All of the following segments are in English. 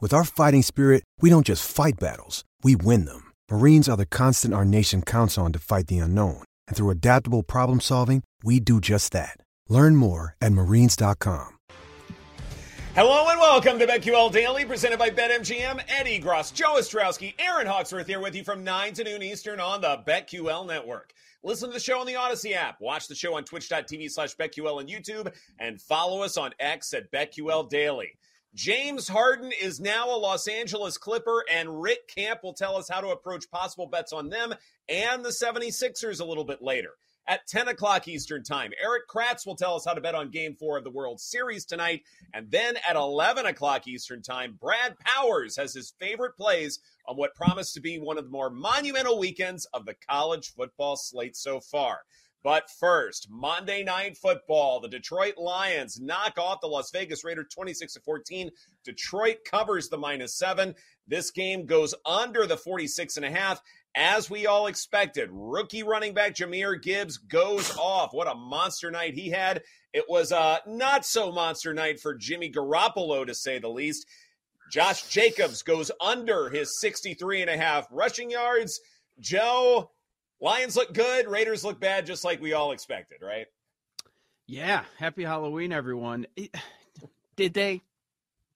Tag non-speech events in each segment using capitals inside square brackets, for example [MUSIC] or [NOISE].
With our fighting spirit, we don't just fight battles, we win them. Marines are the constant our nation counts on to fight the unknown. And through adaptable problem solving, we do just that. Learn more at marines.com. Hello and welcome to BetQL Daily, presented by BetMGM. Ed Egros, Joe Ostrowski, Erin Hawksworth here with you from 9 to noon Eastern on the BetQL Network. Listen to the show on the Audacy app. Watch the show on twitch.tv slash BetQL and YouTube. And follow us on X at BetQL Daily. James Harden is now a Los Angeles Clipper, and Rick Camp will tell us how to approach possible bets on them and the 76ers a little bit later. At 10 o'clock Eastern Time, Eric Kratz will tell us how to bet on game four of the World Series tonight. And then at 11 o'clock Eastern Time, Brad Powers has his favorite plays on what promised to be one of the more monumental weekends of the college football slate so far. But first, Monday Night Football. The Detroit Lions knock off the Las Vegas Raiders 26 to 14. Detroit covers the minus seven. This game goes under the 46 and a half. As we all expected, rookie running back Jahmyr Gibbs goes off. What a monster night he had. It was a not so monster night for Jimmy Garoppolo, to say the least. Josh Jacobs goes under his 63 and a half rushing yards. Joe, Lions look good, Raiders look bad, just like we all expected, right? Yeah. Happy Halloween, everyone. Did they?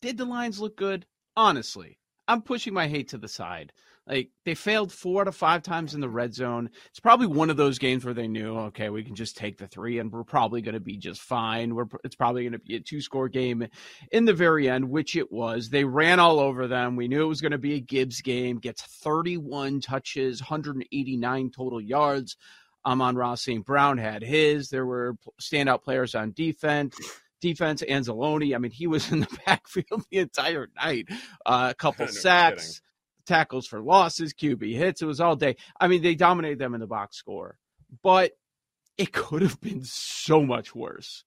Did the Lions look good? Honestly, I'm pushing my hate to the side. Like they failed four to five times in the red zone. It's probably one of those games where they knew, okay, we can just take the three, and we're probably going to be just fine. We're it's probably going to be a two score game in the very end, which it was. They ran all over them. We knew it was going to be a Gibbs game. Gets 31 touches, 189 total yards. Amon-Ra St. Brown had his. There were standout players on defense defense. Anzalone, I mean, he was [LAUGHS] in the backfield the entire night. Uh, a couple [LAUGHS] sacks, tackles for losses, QB hits. It was all day. I mean, they dominated them in the box score, but it could have been so much worse.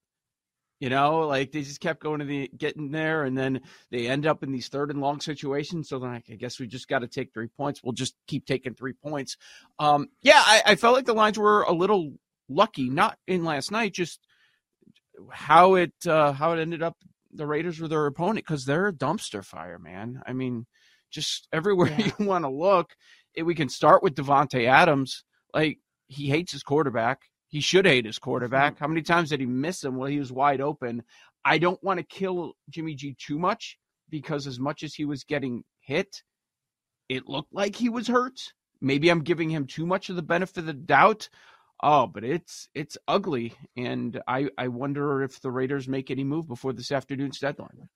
You know, like they just kept going to the getting there, and then they end up in these third and long situations. So then I, I guess we just got to take three points. We'll just keep taking three points. Um, yeah, I, I felt like the lines were a little lucky, not in last night, just how it uh, how it ended up. The Raiders were their opponent because they're a dumpster fire, man. I mean, just everywhere [LAUGHS] yeah. you want to look. It, we can start with Davante Adams. Like he hates his quarterback. He should hate his quarterback. Mm-hmm. How many times did he miss him while he was wide open? I don't want to kill Jimmy G too much because as much as he was getting hit, it looked like he was hurt. Maybe I'm giving him too much of the benefit of the doubt. Oh, but it's it's ugly, and I I wonder if the Raiders make any move before this afternoon's deadline.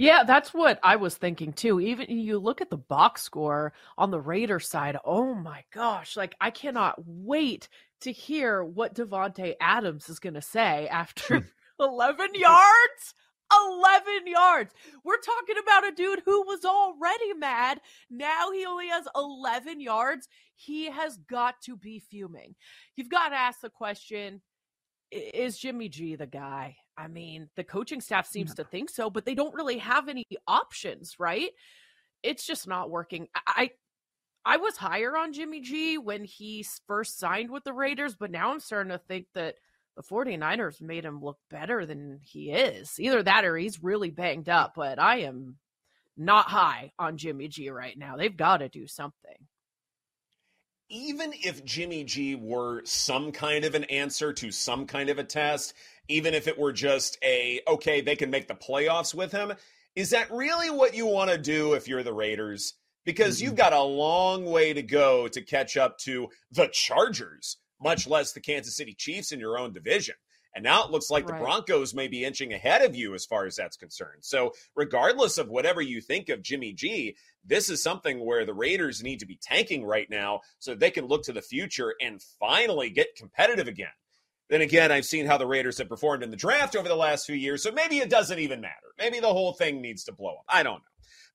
Yeah, that's what I was thinking too. Even you look at the box score on the Raider side. Oh my gosh! Like I cannot wait to hear what Davante Adams is going to say after hmm. [LAUGHS] 11 yards. 11 yards. We're talking about a dude who was already mad. Now he only has 11 yards. He has got to be fuming. You've got to ask the question is Jimmy G the guy? I mean, the coaching staff seems to think so, but they don't really have any options, right? It's just not working. I I was higher on Jimmy G when he first signed with the Raiders, but now I'm starting to think that the 49ers made him look better than he is. Either that or he's really banged up, but I am not high on Jimmy G right now. They've got to do something even if Jimmy G were some kind of an answer to some kind of a test, even if it were just a, okay, they can make the playoffs with him, is that really what you want to do if you're the Raiders? Because mm-hmm. you've got a long way to go to catch up to the Chargers, much less the Kansas City Chiefs in your own division. And now it looks like Right. the Broncos may be inching ahead of you as far as that's concerned. So, regardless of whatever you think of Jimmy G, this is something where the Raiders need to be tanking right now so they can look to the future and finally get competitive again. Then again, I've seen how the Raiders have performed in the draft over the last few years, so maybe it doesn't even matter. Maybe the whole thing needs to blow up. I don't know.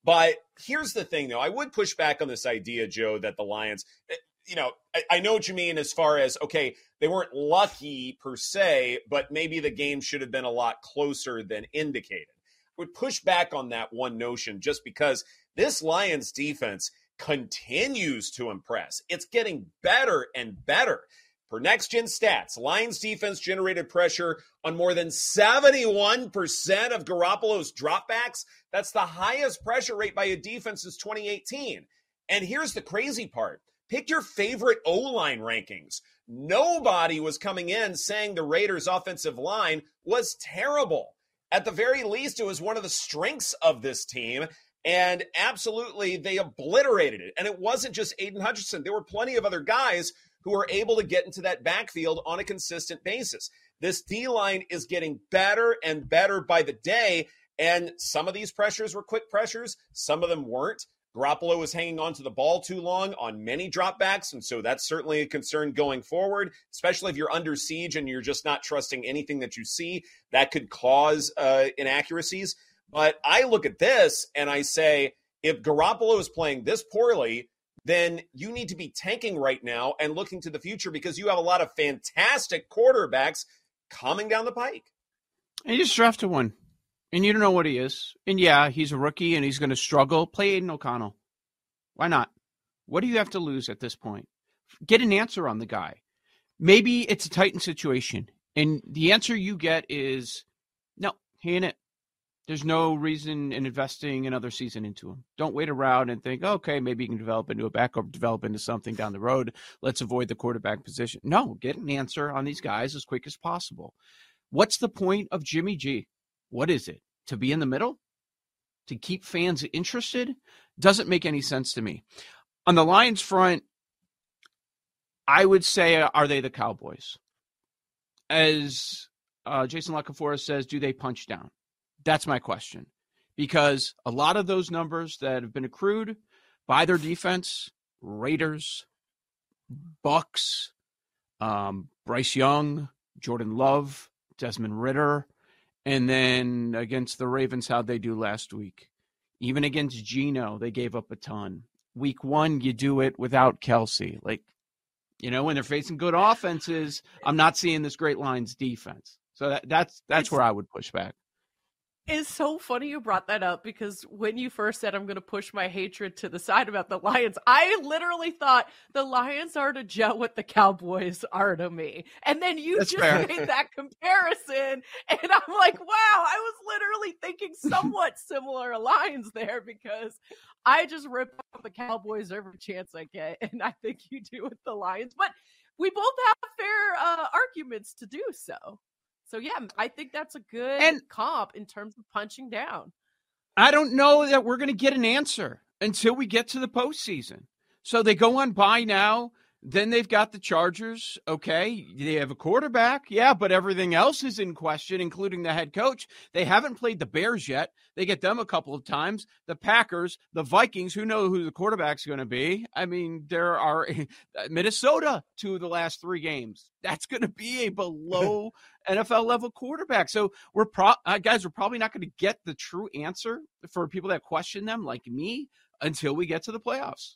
But here's the thing, though. I would push back on this idea, Joe, that the Lions, eh, you know, I, I know what you mean as far as, okay, they weren't lucky per se, but maybe the game should have been a lot closer than indicated. I Would push back on that one notion just because this Lions defense continues to impress. It's getting better and better. Per next gen stats, Lions defense generated pressure on more than 71% of Garoppolo's dropbacks. That's the highest pressure rate by a defense since 2018. And here's the crazy part pick your favorite O line rankings. Nobody was coming in saying the Raiders' offensive line was terrible. At the very least, it was one of the strengths of this team. And absolutely, they obliterated it. And it wasn't just Aidan Hutchinson. There were plenty of other guys who were able to get into that backfield on a consistent basis. This D line is getting better and better by the day. And some of these pressures were quick pressures, some of them weren't. Garoppolo was hanging on to the ball too long on many dropbacks. And so that's certainly a concern going forward, especially if you're under siege and you're just not trusting anything that you see. That could cause uh, inaccuracies. But I look at this and I say, if Garoppolo is playing this poorly, then you need to be tanking right now and looking to the future because you have a lot of fantastic quarterbacks coming down the pike. And you just drafted one, and you don't know what he is. And yeah, he's a rookie and he's going to struggle. Play Aidan O'Connell. Why not? What do you have to lose at this point? Get an answer on the guy. Maybe it's a Titan situation, and the answer you get is no, he ain't it. There's no reason in investing another season into him. Don't wait around and think, okay, maybe you can develop into a backup, develop into something down the road. Let's avoid the quarterback position. No, get an answer on these guys as quick as possible. What's the point of Jimmy G? What is it? To be in the middle? To keep fans interested? Doesn't make any sense to me. On the Lions front, I would say, uh, are they the Cowboys? As uh, Jason La Canfora says, do they punch down? That's my question. Because a lot of those numbers that have been accrued by their defense, Raiders, Bucks, um, Bryce Young, Jordan Love, Desmond Ridder, and then against the Ravens, how'd they do last week? Even against Geno, they gave up a ton. Week one, you do it without Kelce. Like, you know, when they're facing good offenses, I'm not seeing this great Lions defense. So that, that's that's It's- where I would push back. It's so funny you brought that up because when you first said I'm going to push my hatred to the side about the Lions, I literally thought the Lions are to Joe what the Cowboys are to me. And then you That's just fair. made that comparison. And I'm like, wow, I was literally thinking somewhat similar lines there because I just rip off the Cowboys every chance I get. And I think you do with the Lions. But we both have fair uh, arguments to do so. So yeah, I think that's a good And- comp in terms of punching down. I don't know that we're going to get an answer until we get to the postseason. So they go on by now. Then they've got the Chargers. Okay. They have a quarterback. Yeah. But everything else is in question, including the head coach. They haven't played the Bears yet. They get them a couple of times. The Packers, the Vikings, who know who the quarterback's going to be? I mean, there are [LAUGHS] Minnesota, two of the last three games. That's going to be a [LAUGHS] below NFL level quarterback. So we're pro uh, guys, we're probably not going to get the true answer for people that question them like me until we get to the playoffs.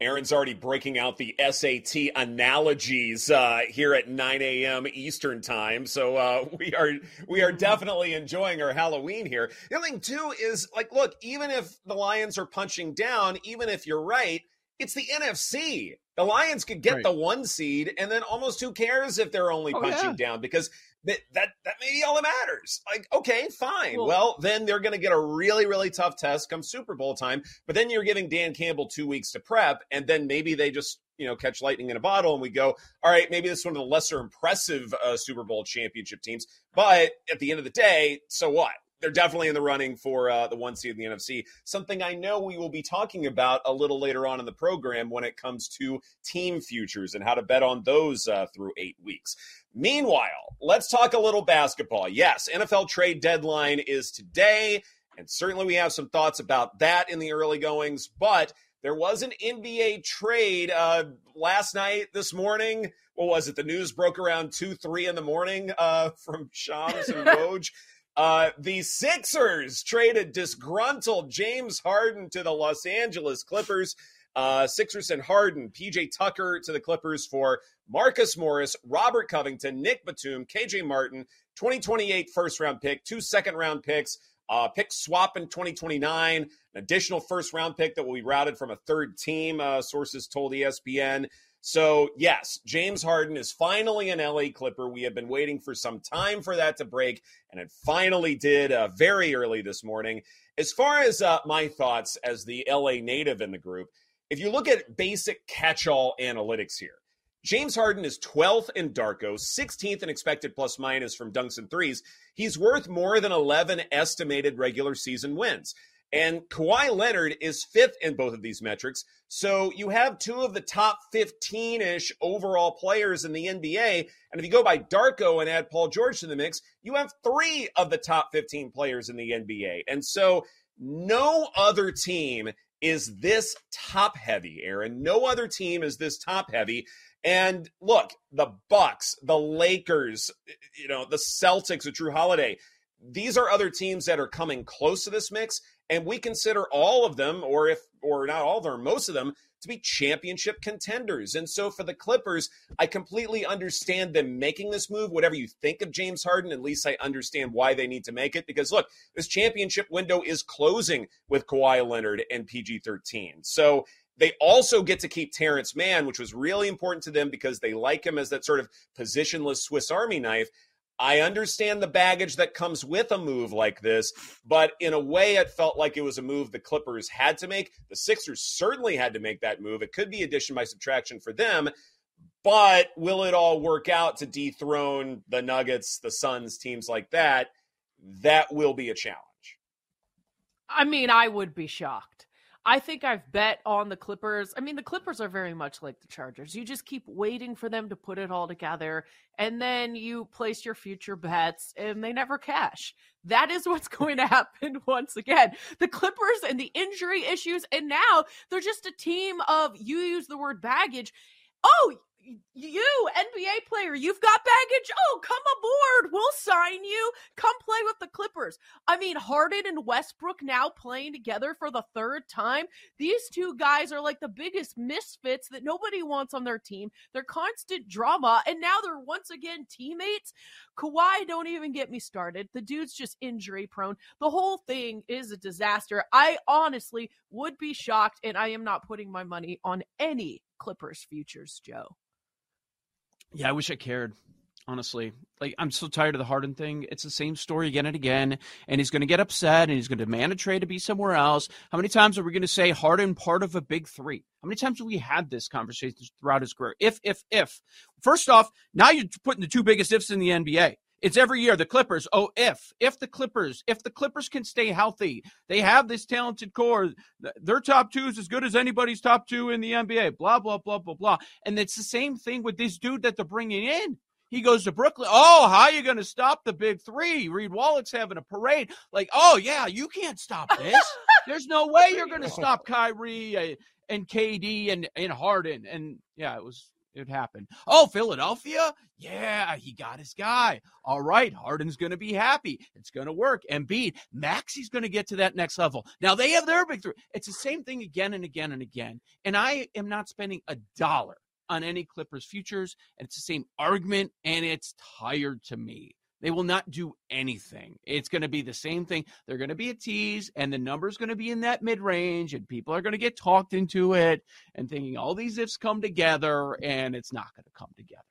Erin's already breaking out the SAT analogies uh, here at 9 a.m. Eastern time, so uh, [LAUGHS] we are we are definitely enjoying our Halloween here. The other thing too is like, look, even if the Lions are punching down, even if you're right, it's the NFC. The Lions could get Right. the one seed, and then almost who cares if they're only Oh, punching yeah. down because that that that may be all that matters. Like, okay, fine. Well- well, then they're going to get a really really tough test come Super Bowl time. But then you're giving Dan Campbell two weeks to prep, and then maybe they just you know catch lightning in a bottle, and we go, all right, maybe this is one of the lesser impressive uh, Super Bowl championship teams. But at the end of the day, so what? They're definitely in the running for uh, the one seed in the NFC. Something I know we will be talking about a little later on in the program when it comes to team futures and how to bet on those uh, through eight weeks. Meanwhile, let's talk a little basketball. Yes, NFL trade deadline is today, and certainly we have some thoughts about that in the early goings, but there was an NBA trade uh, last night, this morning. What was it? The news broke around 2, 3 in the morning uh, from Shams and [LAUGHS] Woj. Uh, the Sixers traded disgruntled James Harden to the Los Angeles Clippers. Uh, Sixers and Harden, PJ Tucker to the Clippers for Marcus Morris, Robert Covington, Nick Batum, KJ Martin, 2028 first round pick, two second round picks, uh, pick swap in 2029, an additional first round pick that will be routed from a third team, uh, sources told ESPN. So, yes, James Harden is finally an LA Clipper. We have been waiting for some time for that to break, and it finally did uh, very early this morning. As far as uh, my thoughts as the LA native in the group, if you look at basic catch all analytics here, James Harden is 12th in Darko, 16th in expected plus minus from dunks and threes. He's worth more than 11 estimated regular season wins. And Kawhi Leonard is fifth in both of these metrics. So you have two of the top 15 ish overall players in the NBA. And if you go by Darko and add Paul George to the mix, you have three of the top 15 players in the NBA. And so no other team is this top heavy, Erin. No other team is this top heavy. And look, the Bucks, the Lakers, you know, the Celtics with Jrue Holiday. These are other teams that are coming close to this mix and we consider all of them, or if or not all of them, most of them, to be championship contenders. And so for the Clippers, I completely understand them making this move. Whatever you think of James Harden, at least I understand why they need to make it. Because look, this championship window is closing with Kawhi Leonard and PG 13. So they also get to keep Terance Mann, which was really important to them because they like him as that sort of positionless Swiss Army knife. I understand the baggage that comes with a move like this, but in a way, it felt like it was a move the Clippers had to make. The Sixers certainly had to make that move. It could be addition by subtraction for them, but will it all work out to dethrone the Nuggets, the Suns, teams like that? That will be a challenge. I mean, I would be shocked. I think I've bet on the Clippers. I mean, the Clippers are very much like the Chargers. You just keep waiting for them to put it all together, and then you place your future bets, and they never cash. That is what's [LAUGHS] going to happen once again. The Clippers and the injury issues, and now they're just a team of, you use the word baggage. Oh, you NBA player, you've got baggage. Oh, come aboard. We'll sign you. Come play with the Clippers. I mean, Harden and Westbrook now playing together for the third time. These two guys are like the biggest misfits that nobody wants on their team. They're constant drama, and now they're once again teammates. Kawhi, don't even get me started. The dude's just injury prone. The whole thing is a disaster. I honestly would be shocked, and I am not putting my money on any Clippers futures, Joe. Yeah, I wish I cared. Honestly, like I'm so tired of the Harden thing. It's the same story again and again, and he's going to get upset and he's going to demand a trade to be somewhere else. How many times are we going to say Harden part of a big three? How many times have we had this conversation throughout his career? If, if, if. First off, now you're putting the two biggest ifs in the NBA. It's every year the Clippers. Oh, if if the Clippers, if the Clippers can stay healthy, they have this talented core. Their top two is as good as anybody's top two in the NBA. Blah blah blah blah blah. And it's the same thing with this dude that they're bringing in. He goes to Brooklyn. Oh, how are you going to stop the big three? Reed Wallach's having a parade. Like, oh yeah, you can't stop this. [LAUGHS] There's no way you're going to stop Kyrie uh, and KD and and Harden. And yeah, it was it happened. Oh, Philadelphia? Yeah, he got his guy. All right, Harden's going to be happy. It's going to work. Embiid, Maxey's going to get to that next level. Now they have their big three. It's the same thing again and again and again. And I am not spending a dollar on any Clippers futures. And it's the same argument, and it's tired to me. They will not do anything. It's going to be the same thing. They're going to be a tease, and the number's going to be in that mid range, and people are going to get talked into it and thinking all these ifs come together, and it's not going to come together.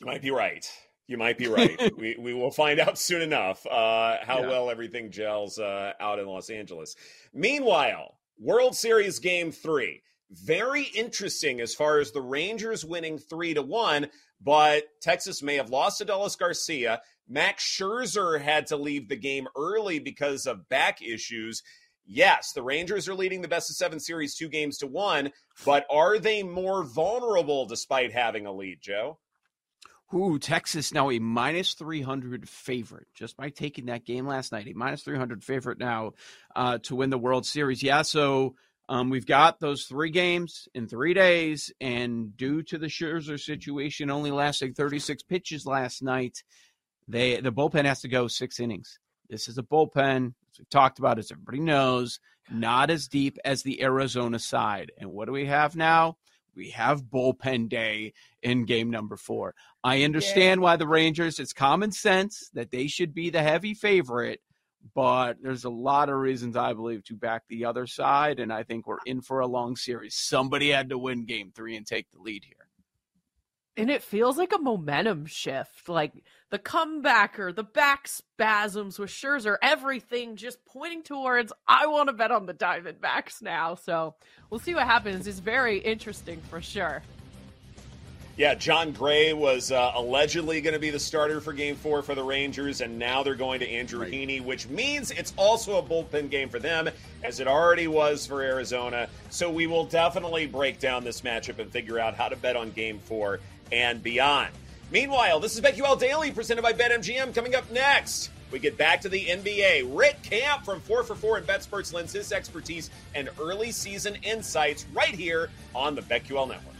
You might be right. You might be right. [LAUGHS] we, we will find out soon enough uh, how yeah. well everything gels uh, out in Los Angeles. Meanwhile, World Series Game 3. very interesting as far as the Rangers winning three to one, but Texas may have lost Adolis Garcia. Max Scherzer had to leave the game early because of back issues. Yes, the Rangers are leading the best of seven series two games to one, but are they more vulnerable despite having a lead, Joe? Ooh, Texas now a minus 300 favorite just by taking that game last night. A minus 300 favorite now uh, to win the World Series. Yeah, so um, we've got those three games in three days, and due to the Scherzer situation only lasting 36 pitches last night, they the bullpen has to go six innings. This is a bullpen, as we've talked about, as everybody knows, not as deep as the Arizona side. And what do we have now? We have bullpen day in game number four. I understand yeah. why the Rangers, it's common sense that they should be the heavy favorite, but there's a lot of reasons I believe to back the other side. And I think we're in for a long series. Somebody had to win game three and take the lead here. And it feels like a momentum shift. Like the comebacker, the back spasms with Scherzer, everything just pointing towards I want to bet on the Diamondbacks now. So we'll see what happens. It's very interesting for sure. Yeah, Jon Gray was uh, allegedly going to be the starter for Game Four for the Rangers, and now they're going to Andrew right. Heaney, which means it's also a bullpen game for them, as it already was for Arizona. So we will definitely break down this matchup and figure out how to bet on Game Four and beyond. Meanwhile, this is BetQL Daily presented by BetMGM. Coming up next, we get back to the NBA. Rick Camp from 4 for 4 and BetSperts lends his expertise and early season insights right here on the BetQL Network.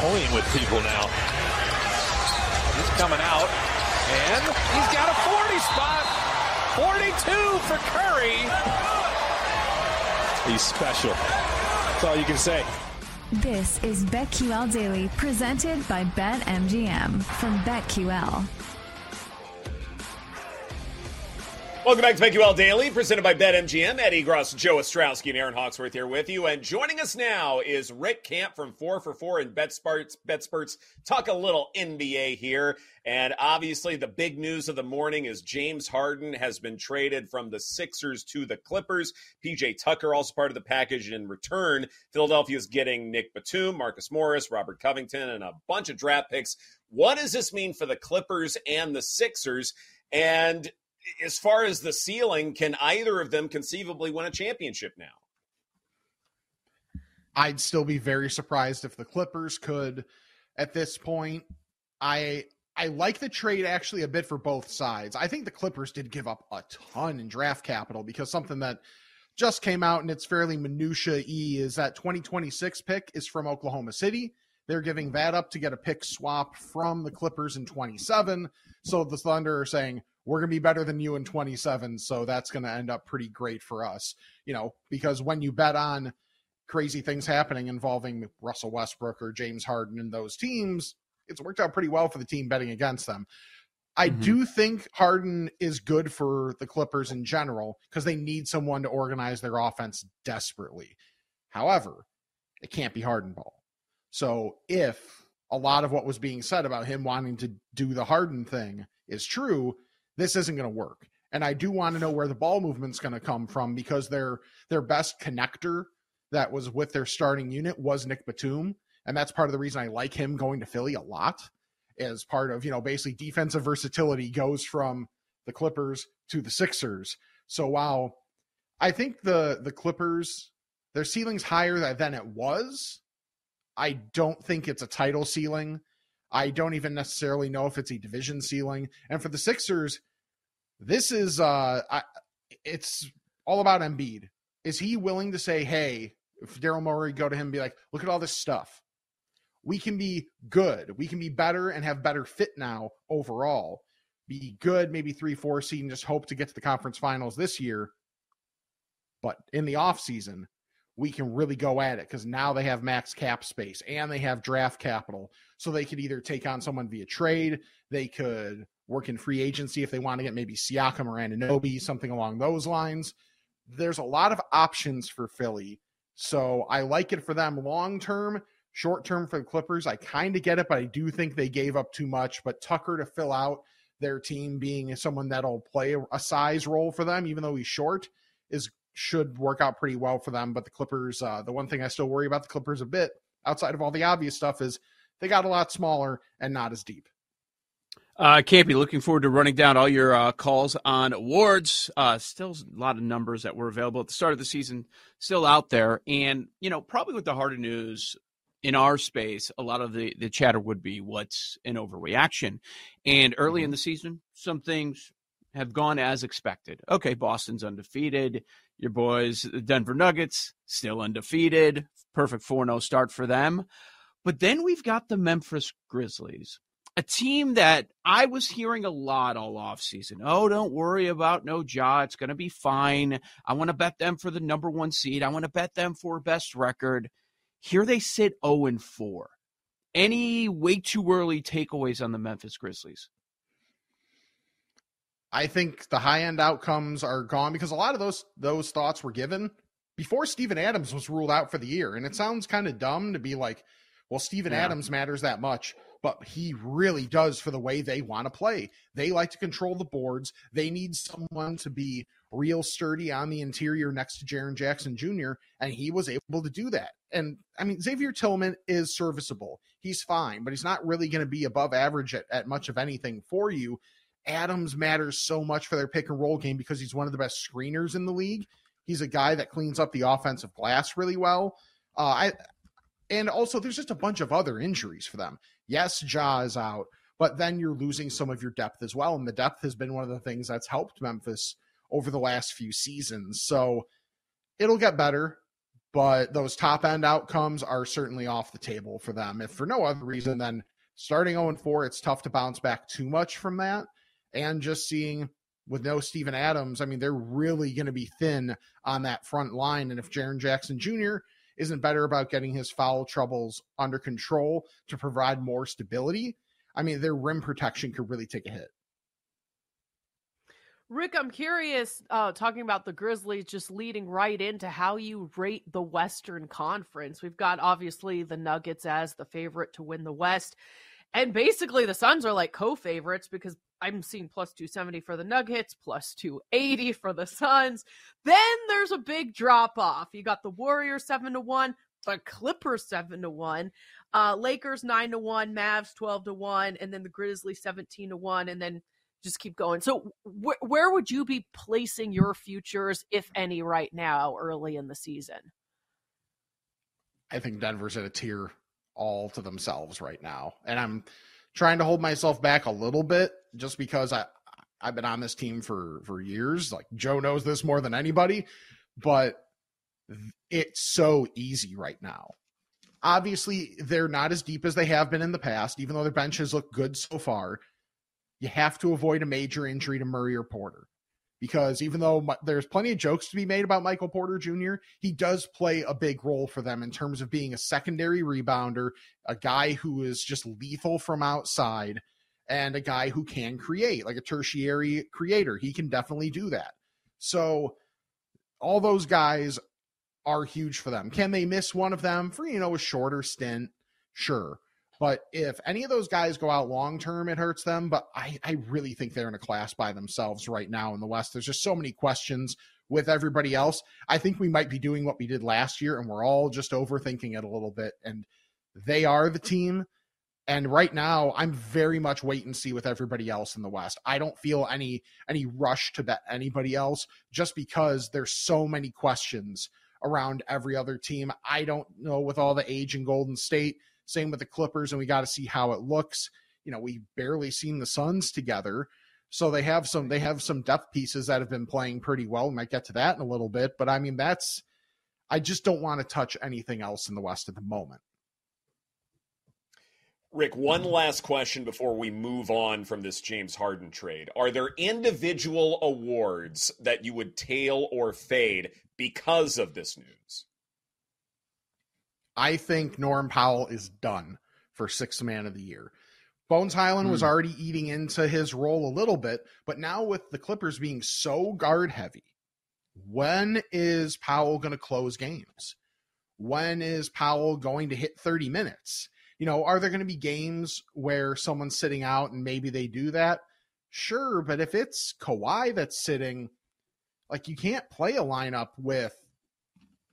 Toying with people now. He's coming out, and he's got a 40 spot. 42 for Curry. He's special. That's all you can say. This is BetQL Daily, presented by BetMGM from BetQL. Welcome back to BetQL Daily, presented by BetMGM. Ed Egros, Joe Ostrowski, and Erin Hawksworth here with you. And joining us now is Rick Camp from 4 for 4 and BetSperts. BetSperts talk a little NBA here. And obviously, the big news of the morning is James Harden has been traded from the Sixers to the Clippers. PJ Tucker, also part of the package. In return, Philadelphia is getting Nick Batum, Marcus Morris, Robert Covington, and a bunch of draft picks. What does this mean for the Clippers and the Sixers? And as far as the ceiling, can either of them conceivably win a championship now? I'd still be very surprised if the Clippers could at this point. I I like the trade actually a bit for both sides. I think the Clippers did give up a ton in draft capital because something that just came out and it's fairly minutia e is that 2026 pick is from Oklahoma City. They're giving that up to get a pick swap from the Clippers in 27. So the Thunder are saying, we're going to be better than you in 27 so that's going to end up pretty great for us you know because when you bet on crazy things happening involving Russell Westbrook or James Harden and those teams it's worked out pretty well for the team betting against them I mm-hmm. do think Harden is good for the Clippers in general because they need someone to organize their offense desperately. However, it can't be Harden ball. So if a lot of what was being said about him wanting to do the Harden thing is true, this isn't going to work. And I do want to know where the ball movement's going to come from because their their best connector that was with their starting unit was Nick Batum, and that's part of the reason I like him going to Philly a lot. As part of you know basically defensive versatility goes from the Clippers to the Sixers. So while I think the the Clippers their ceiling's higher than it was, I don't think it's a title ceiling. I don't even necessarily know if it's a division ceiling. And for the Sixers, this is uh I, it's all about Embiid. is he willing to say, hey, if Daryl Morey go to him and be like, look at all this stuff. We can be good. We can be better and have better fit now overall. Be good, maybe three, four seed, and just hope to get to the conference finals this year. But in the off season, we can really go at it because now they have max cap space and they have draft capital. So they could either take on someone via trade, they could work in free agency if they want to get maybe Siakam or Anunoby, something along those lines. There's a lot of options for Philly. So I like it for them long term. Short term for the Clippers, I kind of get it, but I do think they gave up too much. But Tucker to fill out their team being someone that'll play a size role for them, even though he's short, is should work out pretty well for them. But the Clippers, uh, the one thing I still worry about the Clippers a bit, outside of all the obvious stuff, is they got a lot smaller and not as deep. Uh, Campy, looking forward to running down all your uh, calls on awards. Uh, still a lot of numbers that were available at the start of the season, still out there. And, you know, probably with the Harden news in our space, a lot of the, the chatter would be what's an overreaction. And early in the season, some things have gone as expected. Okay, Boston's undefeated. Your boys, the Denver Nuggets, still undefeated. Perfect 4 0 start for them. But then we've got the Memphis Grizzlies, a team that I was hearing a lot all offseason. Oh, don't worry about no Ja. It's going to be fine. I want to bet them for the number one seed. I want to bet them for best record. Here they sit 0 and 4. Any way too early takeaways on the Memphis Grizzlies? I think the high end outcomes are gone because a lot of those those thoughts were given before Steven Adams was ruled out for the year. And it sounds kind of dumb to be like, well, Steven yeah. Adams matters that much, but he really does for the way they want to play. They like to control the boards. They need someone to be real sturdy on the interior next to Jaren Jackson Jr., and he was able to do that. And I mean, Xavier Tillman is serviceable. He's fine, but he's not really going to be above average at, at much of anything for you. Adams matters so much for their pick and roll game because he's one of the best screeners in the league. He's a guy that cleans up the offensive glass really well. Uh, I and also there's just a bunch of other injuries for them. Yes, Ja is out, but then you're losing some of your depth as well, and the depth has been one of the things that's helped Memphis over the last few seasons. So it'll get better, but those top end outcomes are certainly off the table for them. If for no other reason than starting 0 4, it's tough to bounce back too much from that and just seeing with no Steven Adams, I mean, they're really going to be thin on that front line. And if Jaren Jackson Jr. isn't better about getting his foul troubles under control to provide more stability, I mean, their rim protection could really take a hit. Rick, I'm curious, uh, talking about the Grizzlies, just leading right into how you rate the Western Conference. We've got obviously the Nuggets as the favorite to win the West. And basically, the Suns are like co favorites because I'm seeing plus 270 for the Nuggets, plus 280 for the Suns. Then there's a big drop off. You got the Warriors 7 to 1, the Clippers 7 to 1, uh, Lakers 9 to 1, Mavs 12 to 1, and then the Grizzlies 17 to 1, and then just keep going. So, wh- where would you be placing your futures, if any, right now, early in the season? I think Denver's at a tier all to themselves right now. And I'm trying to hold myself back a little bit just because I I've been on this team for for years. Like Joe knows this more than anybody, but it's so easy right now. Obviously, they're not as deep as they have been in the past, even though their benches look good so far. You have to avoid a major injury to Murray or Porter because even though there's plenty of jokes to be made about Michael Porter Jr., he does play a big role for them in terms of being a secondary rebounder, a guy who is just lethal from outside, and a guy who can create, like a tertiary creator. He can definitely do that. So all those guys are huge for them. Can they miss one of them for, you know, a shorter stint? Sure. But if any of those guys go out long term, it hurts them. But I, I really think they're in a class by themselves right now in the West. There's just so many questions with everybody else. I think we might be doing what we did last year, and we're all just overthinking it a little bit. And they are the team. And right now, I'm very much wait and see with everybody else in the West. I don't feel any any rush to bet anybody else just because there's so many questions around every other team. I don't know with all the age in Golden State same with the Clippers, and we got to see how it looks. You know, we've barely seen the Suns together. So they have some they have some depth pieces that have been playing pretty well. We might get to that in a little bit, but I mean that's I just don't want to touch anything else in the West at the moment. Rick, one last question before we move on from this James Harden trade. Are there individual awards that you would tail or fade because of this news? I think Norm Powell is done for sixth man of the year. Bones Hyland mm. was hmm. already eating into his role a little bit, but now with the Clippers being so guard heavy, when is Powell going to close games? When is Powell going to hit 30 minutes? You know, are there going to be games where someone's sitting out and maybe they do that? Sure, but if it's Kawhi that's sitting, like you can't play a lineup with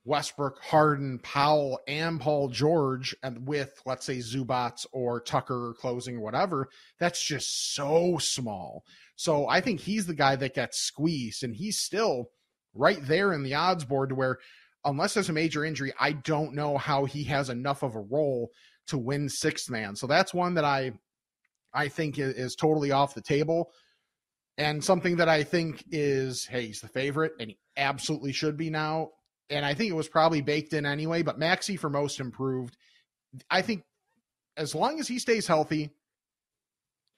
Westbrook, Harden, Powell, and Paul George, and with let's say Zubac or Tucker closing or whatever, that's just so small. So I think he's the guy that gets squeezed, and he's still right there in the odds board where, unless there's a major injury, I don't know how he has enough of a role to win sixth man. So that's one that I I think is totally off the table. And something that I think is, hey, he's the favorite, and he absolutely should be now and I think it was probably baked in anyway. But Maxey for most improved, I think as long as he stays healthy,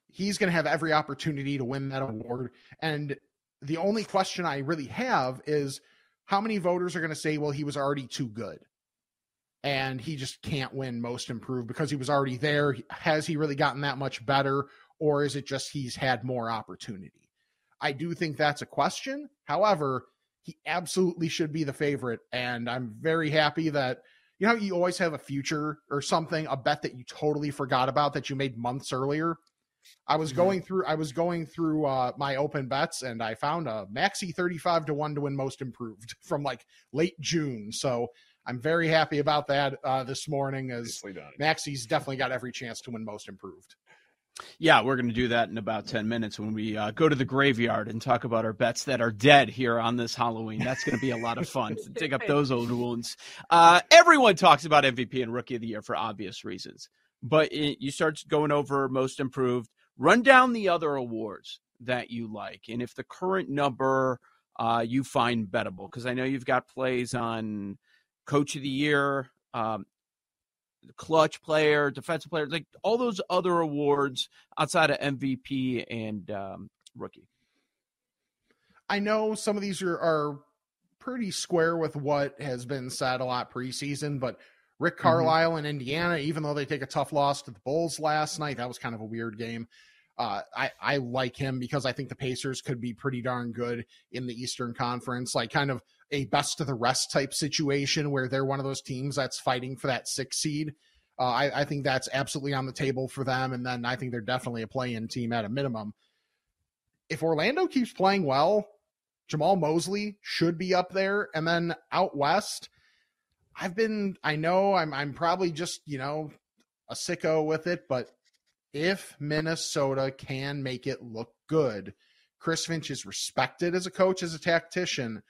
he's going to have every opportunity to win that award. And the only question I really have is how many voters are going to say, well, he was already too good and he just can't win most improved because he was already there. Has he really gotten that much better? Or is it just he's had more opportunity? I do think that's a question. However, he absolutely should be the favorite. And I'm very happy that, you know, you always have a future or something, a bet that you totally forgot about that you made months earlier. I was mm-hmm. going through I was going through uh, my open bets and I found a Maxey 35 to 1 to win most improved [LAUGHS] from like late June. So I'm very happy about that uh, this morning as Maxey's definitely got every chance to win most improved. Yeah, we're going to do that in about 10 minutes when we uh, go to the graveyard and talk about our bets that are dead here on this Halloween. That's going to be a lot of fun to [LAUGHS] dig up those old wounds. Uh, everyone talks about MVP and Rookie of the Year for obvious reasons, but it, you start going over most improved, run down the other awards that you like. And if the current number uh, you find bettable, because I know you've got plays on Coach of the Year, um, clutch player, defensive player, like all those other awards outside of MVP and um, rookie. I know some of these are, are pretty square with what has been said a lot preseason, but Rick mm-hmm. Carlisle mm-hmm. in Indiana, even though they take a tough loss to the Bulls last night, that was kind of a weird game. Uh, I, I like him because I think the Pacers could be pretty darn good in the Eastern Conference, like kind of a best of the rest type situation where they're one of those teams that's fighting for that six seed. Uh, I, I, think that's absolutely on the table for them. And then I think they're definitely a play in team at a minimum. If Orlando keeps playing well, Jamahl Mosley should be up there. And then out west, I've been, I know I'm, I'm probably just, you know, a sicko with it, but if Minnesota can make it look good, Chris Finch is respected as a coach, as a tactician,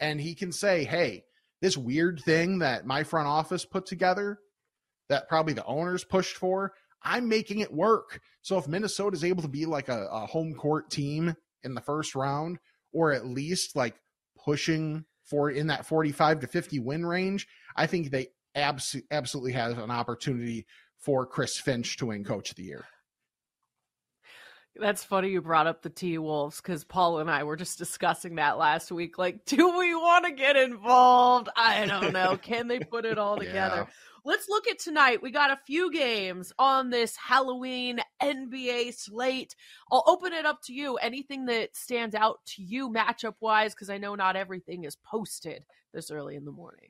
and he can say, hey, this weird thing that my front office put together that probably the owners pushed for, I'm making it work. So if Minnesota is able to be like a, a home court team in the first round, or at least like pushing for in that 45 to 50 win range, I think they abs- absolutely have an opportunity for Chris Finch to win Coach of the Year. That's funny you brought up the T Wolves because Paul and I were just discussing that last week. Like, [LAUGHS] do we want to get involved? I don't know. [LAUGHS] Can they put it all together? Yeah. Let's look at tonight. We got a few games on this Halloween NBA slate. I'll open it up to you. Anything that stands out to you matchup wise, because I know not everything is posted this early in the morning.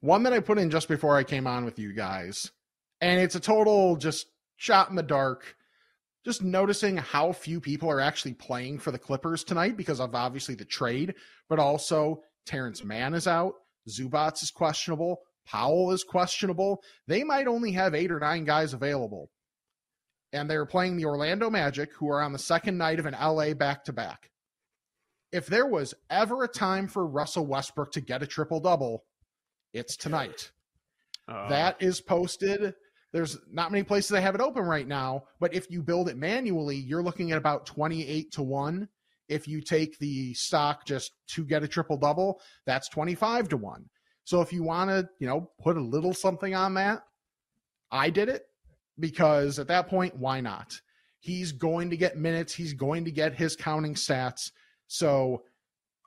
One that I put in just before I came on with you guys, and it's a total just shot in the dark just noticing how few people are actually playing for the Clippers tonight because of obviously the trade, but also Terance Mann is out, Zubac is questionable, Powell is questionable. They might only have eight or nine guys available. And they're playing the Orlando Magic, who are on the second night of an LA back to back. If there was ever a time for Russell Westbrook to get a triple double, it's tonight. Uh, that is posted There's not many places that have it open right now, but if you build it manually, you're looking at about 28 to 1. If you take the stock just to get a triple double, that's 25 to 1. So if you want to, you know, put a little something on that, I did it because at that point, why not? He's going to get minutes, he's going to get his counting stats. So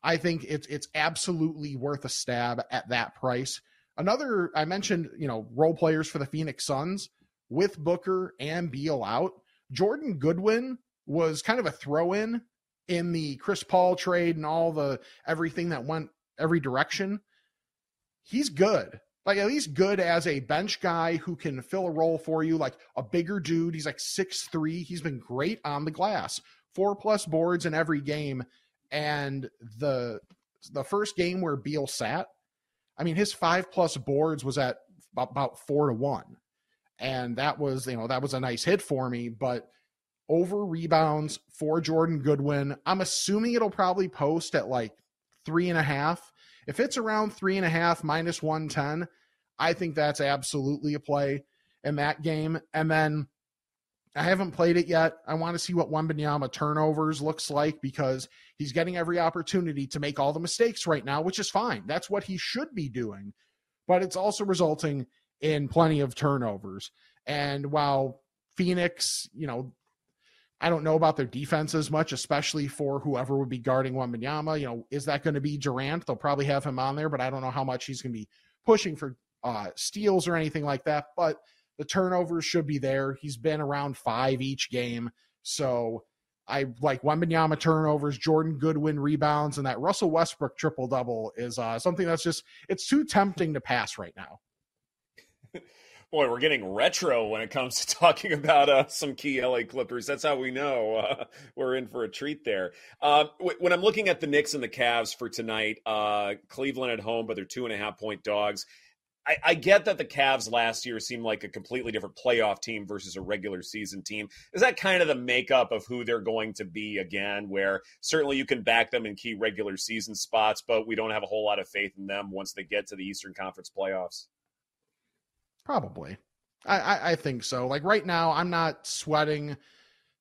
I think it's it's absolutely worth a stab at that price. Another, I mentioned, you know, role players for the Phoenix Suns with Booker and Beal out. Jordan Goodwin was kind of a throw in in the Chris Paul trade and all the everything that went every direction. He's good. Like at least good as a bench guy who can fill a role for you, like a bigger dude. He's like six three. He's been great on the glass. Four plus boards in every game. And the the first game where Beal sat, I mean, his five plus boards was at about four to one. And that was, you know, that was a nice hit for me. But over rebounds for Jordan Goodwin, I'm assuming it'll probably post at like three and a half. If it's around three and a half minus 110, I think that's absolutely a play in that game. And then I haven't played it yet. I want to see what Wembanyama turnovers looks like because he's getting every opportunity to make all the mistakes right now, which is fine. That's what he should be doing. But it's also resulting in plenty of turnovers. And while Phoenix, you know, I don't know about their defense as much, especially for whoever would be guarding Wembanyama. You know, is that going to be Durant? They'll probably have him on there, but I don't know how much he's going to be pushing for uh, steals or anything like that. But the turnovers should be there. He's been around five each game. So I like Wembanyama turnovers, Jordan Goodwin rebounds, and that Russell Westbrook triple double is uh, something that's just it's too tempting to pass right now. [LAUGHS] Boy, we're getting retro when it comes [LAUGHS] to talking about uh, some key LA Clippers. That's how we know uh, [LAUGHS] we're in for a treat there. Uh, when I'm looking at the Knicks and the Cavs for tonight, uh, Cleveland at home, but they're two and a half point dogs. I, I, get that the Cavs last year seemed like a completely different playoff team versus a regular season team. Is that kind of the makeup of who they're going to be again? Where certainly you can back them in key regular season spots, but we don't have a whole lot of faith in them once they get to the Eastern Conference playoffs. Probably, I, I, I think so. Like right now, I'm not sweating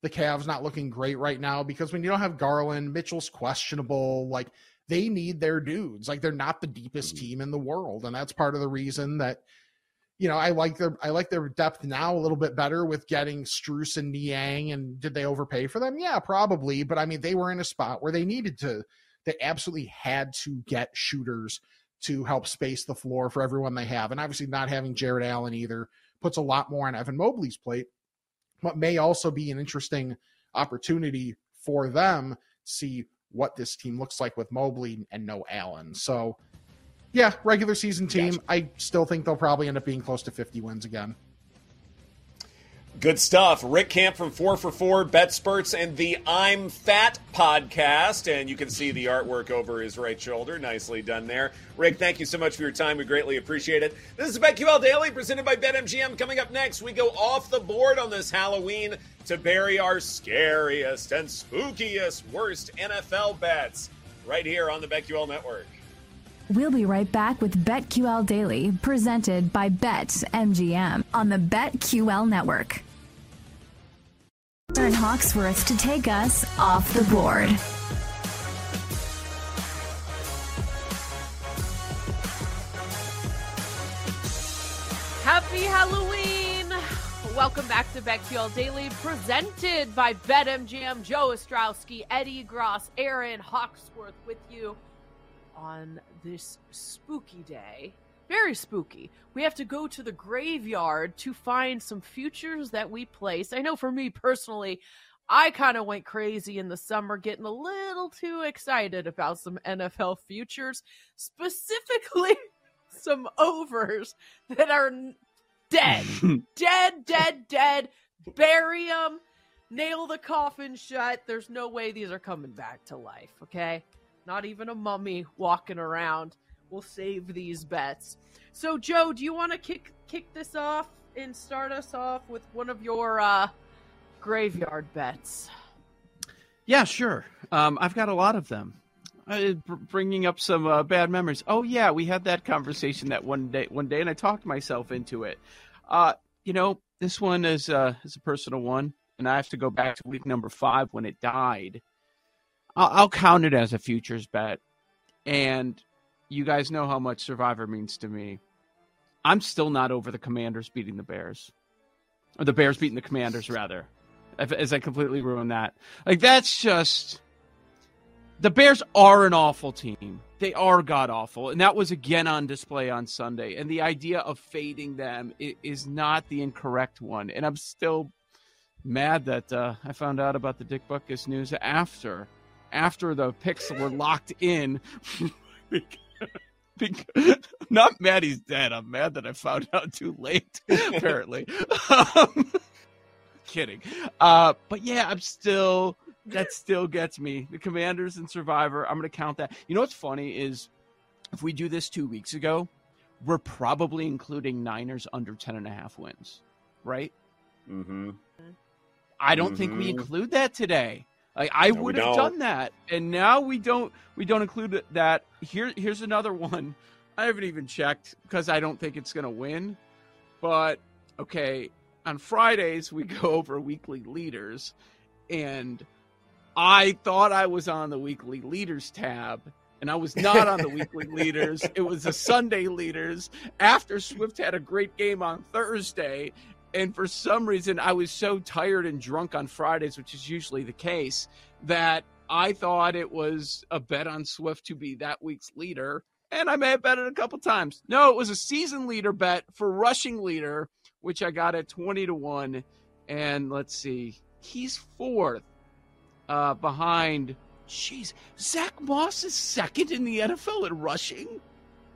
the Cavs not looking great right now because when you don't have Garland, Mitchell's questionable. Like they need their dudes. Like they're not the deepest mm-hmm. team in the world, and that's part of the reason that you know I like their I like their depth now a little bit better with getting Strus and Niang. And did they overpay for them? Yeah, probably. But I mean, they were in a spot where they needed to. They absolutely had to get shooters to help space the floor for everyone they have, and obviously not having Jarrett Allen either puts a lot more on Evan Mobley's plate. But may also be an interesting opportunity for them see what this team looks like with Mobley and no Allen. So, yeah, regular season team. Gotcha. I still think they'll probably end up being close to 50 wins again. Good stuff. Rick Camp from 4 for 4, Betsperts, and the I'm Fat podcast. And you can see the artwork over his right shoulder. Nicely done there. Rick, thank you so much for your time. We greatly appreciate it. This is BetQL Daily presented by BetMGM. Coming up next, we go off the board on this Halloween to bury our scariest and spookiest, worst NFL bets right here on the BetQL Network. We'll be right back with BetQL Daily, presented by BetMGM on the BetQL Network. Erin Hawksworth to take us off the board. Happy Halloween! Welcome back to BetQL Daily, presented by BetMGM. Joe Ostrowski, Ed Egros, Erin Hawksworth with you on this spooky day. Very spooky. We have to go to the graveyard to find some futures that we place. I know for me personally, I kind of went crazy in the summer, getting a little too excited about some NFL futures, specifically [LAUGHS] some overs that are dead, [LAUGHS] dead, dead, dead. Bury them, nail the coffin shut. There's no way these are coming back to life, okay? Not even a mummy walking around will save these bets. So, Joe, do you want to kick kick this off and start us off with one of your uh, graveyard bets? Yeah, sure. Um, I've got a lot of them. Uh, bringing up some uh, bad memories. Oh yeah, we had that conversation that one day, one day, and I talked myself into it. Uh, you know, this one is uh, is a personal one, and I have to go back to week number five when it died. I'll, I'll count it as a futures bet, and you guys know how much Survivor means to me. I'm still not over the Commanders beating the Bears, or the Bears beating the Commanders rather, as I completely ruined that. Like that's just the Bears are an awful team. They are god awful, and that was again on display on Sunday. And the idea of fading them is not the incorrect one. And I'm still mad that uh, I found out about the Dick Butkus news after after the picks were locked in. [LAUGHS] because, not mad he's dead. I'm mad that I found out too late. [LAUGHS] Apparently, um, [LAUGHS] kidding. Uh, but yeah, I'm still that still gets me. The Commanders and Survivor. I'm going to count that. You know what's funny is if we do this two weeks ago, we're probably including Niners under 10 and a half wins, right? Mm-hmm. I don't mm-hmm. think we mm-hmm. include that today. Like I no, would have done that, and now we don't. We don't include that. Here, here's another [LAUGHS] one. I haven't even checked because I don't think it's going to win. But okay, on Fridays we [LAUGHS] go over weekly leaders, and I thought I was on the weekly leaders tab, and I was not on the weekly [LAUGHS] leaders. It was the Sunday leaders after Swift had a great game on Thursday. And for some reason, I was so tired and drunk on Fridays, which is usually the case, that I thought it was a bet on Swift to be that week's leader. And I may have bet it a couple times. No, it was a season leader bet for rushing leader, which I got at 20 to 1. And let's see, he's fourth uh, behind. Jeez, Zack Moss is second in the NFL at rushing.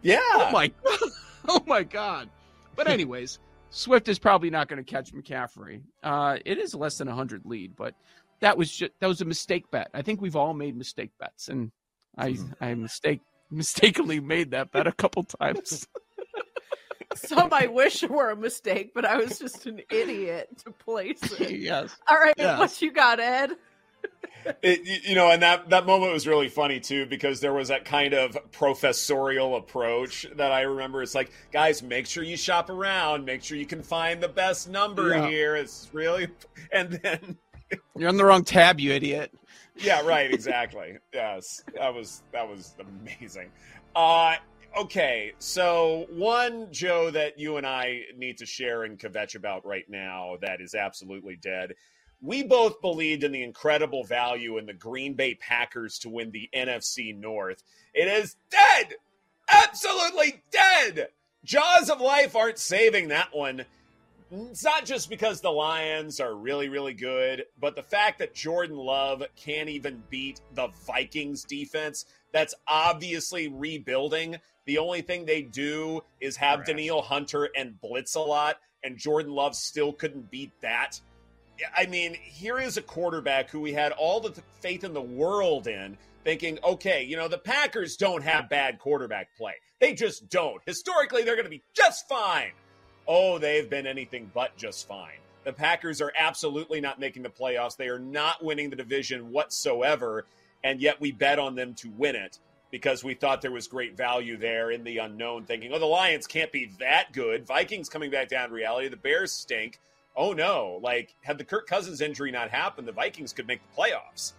Yeah. Oh my. [LAUGHS] oh my God. But anyways, Swift is probably not going to catch McCaffrey. Uh, it is less than a hundred lead, but that was just that was a mistake bet. I think we've all made mistake bets, and I mm-hmm. I mistake mistakenly made that bet a couple times. [LAUGHS] Some I wish were a mistake, but I was just an idiot to place it. [LAUGHS] yes. All right, yes. what you got, Ed? It, you know, and that that moment was really funny too because there was that kind of professorial approach that I remember. It's like, guys, make sure you shop around, make sure you can find the best number yeah. here. It's really, [LAUGHS] and then you're on the wrong tab, you idiot. Yeah, right. Exactly. yes, that was that was amazing. Uh, okay, so one Joe that you and I need to share and kvetch about right now that is absolutely dead we both believed in the incredible value in the Green Bay Packers to win the NFC North. It is dead! Absolutely dead! Jaws of life aren't saving that one. It's not just because the Lions are really, really good, but the fact that Jordan Love can't even beat the Vikings defense that's obviously rebuilding. The only thing they do is have Danielle Hunter and blitz a lot, and Jordan Love still couldn't beat that. I mean, here is a quarterback who we had all the faith in the world in, thinking, okay, you know, the Packers don't have bad quarterback play. They just don't. Historically, they're going to be just fine. Oh, they've been anything but just fine. The Packers are absolutely not making the playoffs. They are not winning the division whatsoever. And yet we bet on them to win it because we thought there was great value there in the unknown, thinking, oh, the Lions can't be that good. Vikings coming back down reality. The Bears stink oh no, like had the Kirk Cousins injury not happened, the Vikings could make the playoffs.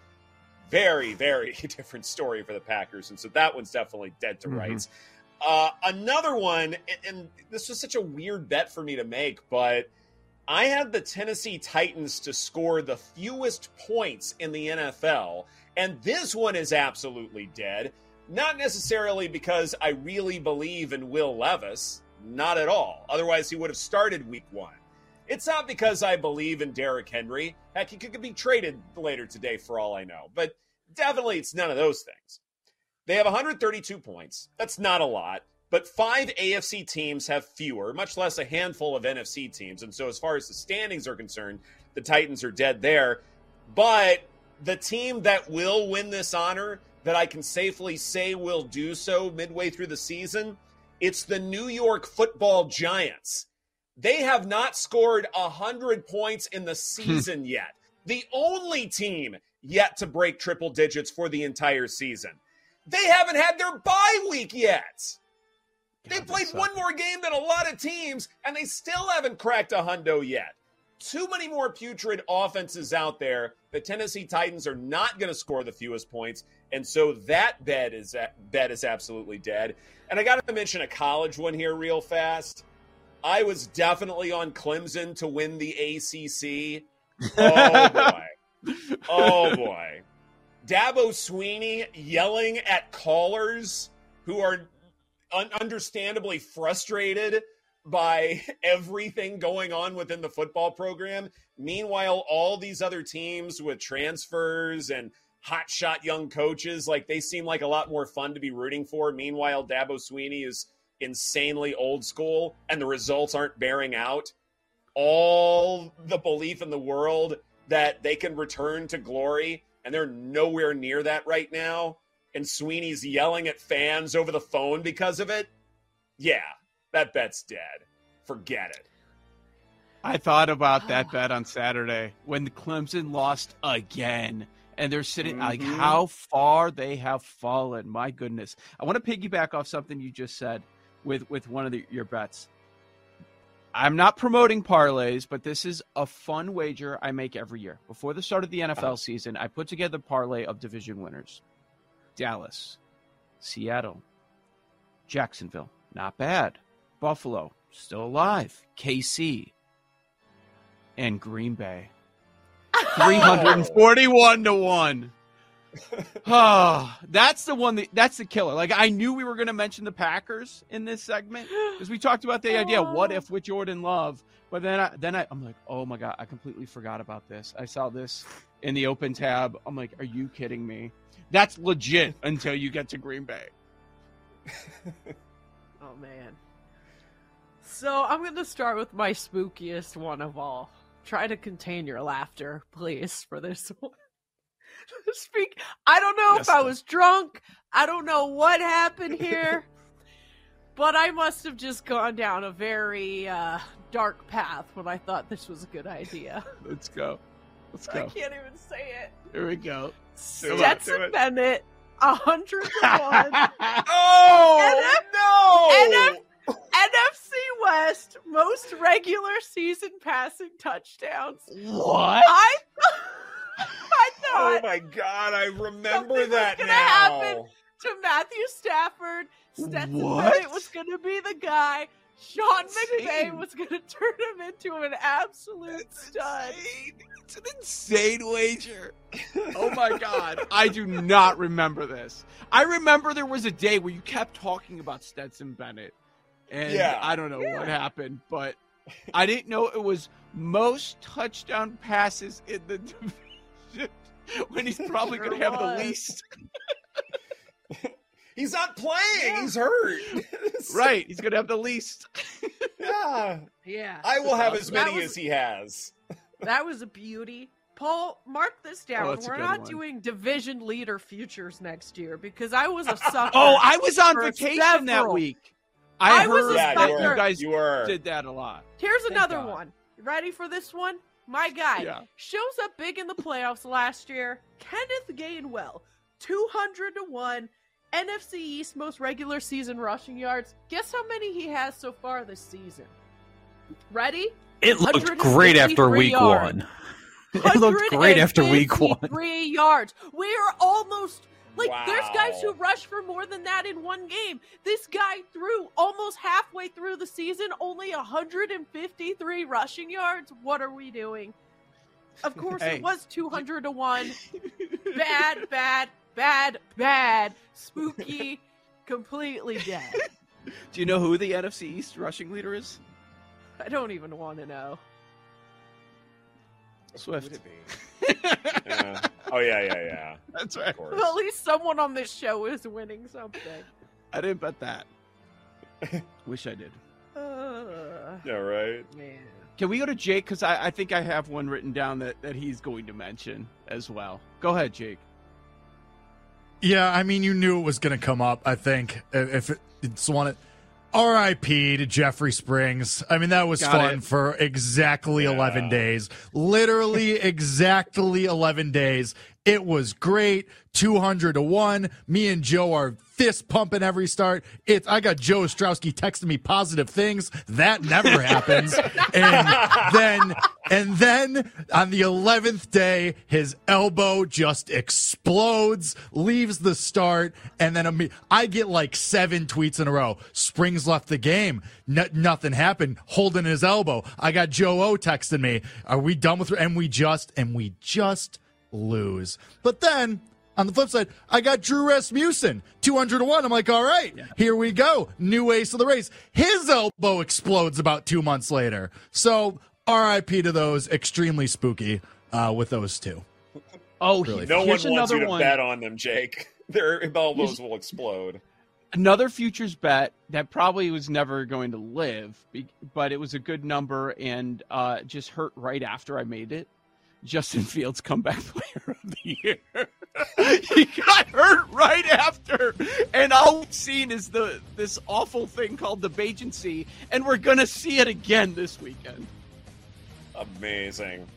Very, very [LAUGHS] different story for the Packers. And so that one's definitely dead to mm-hmm. rights. Uh, another one, and this was such a weird bet for me to make, but I had the Tennessee Titans to score the fewest points in the NFL. And this one is absolutely dead. Not necessarily because I really believe in Will Levis, not at all. Otherwise, he would have started week one. It's not because I believe in Derrick Henry. Heck, he could be traded later today for all I know. But definitely it's none of those things. They have 132 points. That's not a lot. But five AFC teams have fewer, much less a handful of NFC teams. And so, as far as the standings are concerned, the Titans are dead there. But the team that will win this honor, that I can safely say will do so midway through the season, it's the New York football Giants. They have not scored 100 points in the hmm. season yet. The only team yet to break triple digits for the entire season. They haven't had their bye week yet. They played one more game than a lot of teams, and they still haven't cracked a hundo yet. Too many more putrid offenses out there. The Tennessee Titans are not going to score the fewest points, and so that bet is bet is absolutely dead. And I got to mention a college one here real fast. I was definitely on Clemson to win the ACC. [LAUGHS] Oh boy. Oh boy. Dabo Swinney yelling at callers who are un- understandably frustrated by [LAUGHS] everything going on within the football program. Meanwhile, all these other teams with transfers and hotshot young coaches, like they seem like a lot more fun to be rooting for. Meanwhile, Dabo Swinney is insanely old school and the results aren't bearing out. All the belief in the world that they can return to glory, and they're nowhere near that right now. And Swinney's yelling at fans over the phone because of it. Yeah, that bet's dead. Forget it. I thought about that bet on Saturday when Clemson lost again. And they're sitting like Mhm. how far they have fallen. My goodness. I want to piggyback off something you just said with with one of the, your bets. I'm not promoting parlays, but this is a fun wager I make every year. Before the start of the NFL uh-huh. season, I put together a parlay of division winners. Dallas, Seattle, Jacksonville, not bad. Buffalo, still alive. KC, and Green Bay. [LAUGHS] 341 to 1. Oh, [SIGHS] that's the one that that's the killer. Like I knew we were going to mention the Packers in this segment because we talked about the idea what if with Jordan Love, but then I then I, I'm like, "Oh my god, I completely forgot about this. I saw this in the open tab. I'm like, "Are you kidding me?" That's legit until you get to Green Bay. [LAUGHS] Oh man. So I'm gonna start with my spookiest one of all. Try to contain your laughter, please, for this [LAUGHS] one. [LAUGHS] Speak. I don't know Yes, if I was drunk. I don't know what happened here, [LAUGHS] but I must have just gone down a very uh, dark path when I thought this was a good idea. [LAUGHS] Let's go. Let's go. I can't even say it. Here we go. Do it, do Stetson it. Bennett, a hundred one. Oh no! NFC West most regular season passing touchdowns. what? I, I Oh my god, I remember Something was that gonna now. happen. to Matthew Stafford, Stetson What? Bennett was going to be the guy. Sean McVay was going [LAUGHS] to turn him into an absolute stud. insane. It's an insane wager. Oh my god. I do not remember this. I remember there was a day where you kept talking about Stetson Bennett. And Yeah. I don't know Yeah. what happened, but I didn't know it was most touchdown passes in the [LAUGHS] division [LAUGHS] when he's probably Sure going to have the least. [LAUGHS] He's not playing. Yeah. He's hurt. [LAUGHS] Right, he's going to have the least. Yeah. Yeah. I will have That's as many was- as he has. That was a beauty. Paul, mark this down. Oh, We're not one. doing division leader futures next year because I was a sucker. Oh, I was on For vacation that week. I, I was heard a Yeah, that you sucker. were. you guys you were. did that a lot. Here's Thank another God. one. Ready for this one? My guy Yeah. shows up big in the playoffs last year. Kenneth Gainwell, 200 to 1. NFC East most regular season rushing yards. Guess how many he has so far this season? Ready? It looked great after week yards. one. [LAUGHS] It looked great after week one. Three yards. We are almost like there's guys who rush for more than that in one game. This guy threw almost halfway through the season only 153 rushing yards. What are we doing? Of [LAUGHS] course, Hey. it was 200 to one. Bad, bad, bad, bad. Spooky, [LAUGHS] completely dead. Do you know who the NFC East rushing leader is? I don't even want to know. Swift. Would it be? Yeah. Oh yeah, yeah, yeah. [LAUGHS] That's right. course. Well, at least someone on this show is winning something. I didn't bet that. [LAUGHS] Wish I did. Uh, Yeah, right. man. Can we go to Jake? Because I, I think I have one written down that, that he's going to mention as well. Go ahead, Jake. Yeah, I mean, you knew it was going to come up. I think if it, it's one. R.I.P. to Jeffrey Springs. I mean, that was Got fun it. for exactly Yeah. 11 days. Literally [LAUGHS] exactly 11 days. It was great. 200 to 1. Me and Joe are fist pumping every start. It's I got Joe Ostrowski texting me positive things. That never [LAUGHS] happens. And then and then on the eleventh day, his elbow just explodes, leaves the start, and then I get like seven tweets in a row. Springs left the game. Nothing happened. Holding his elbow. I got Joe O texting me. Are we done with? And we just and we just lose. But then on the flip side, I got Drew Rasmussen, 200 to 1. I'm like, all right, yeah. here we go. New ace of the race. His elbow explodes about two months later. So RIP to those. Extremely spooky uh, with those two. Oh, really no one wants you to one. bet on them, Jake. [LAUGHS] Their elbows Here's will explode. Another futures bet that probably was never going to live, but it was a good number and uh, just hurt right after I made it. Justin Fields comeback [LAUGHS] player of the year. [LAUGHS] he got hurt right after, and all we've seen is the this awful thing called the agency, and we're gonna see it again this weekend. Amazing.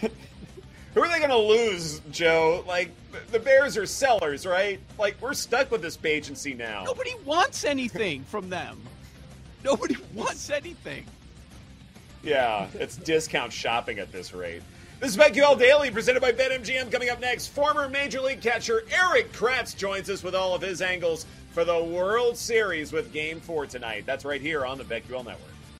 [LAUGHS] Who are they gonna lose, Joe? Like the Bears are sellers, right? Like we're stuck with this agency now. Nobody wants anything from them. Nobody wants anything. Yeah, it's discount shopping at this rate. This is BetQL Daily presented by BetMGM. Coming up next, former Major League catcher Erik Kratz joins us with all of his angles for the World Series with Game 4 tonight. That's right here on the BetQL Network.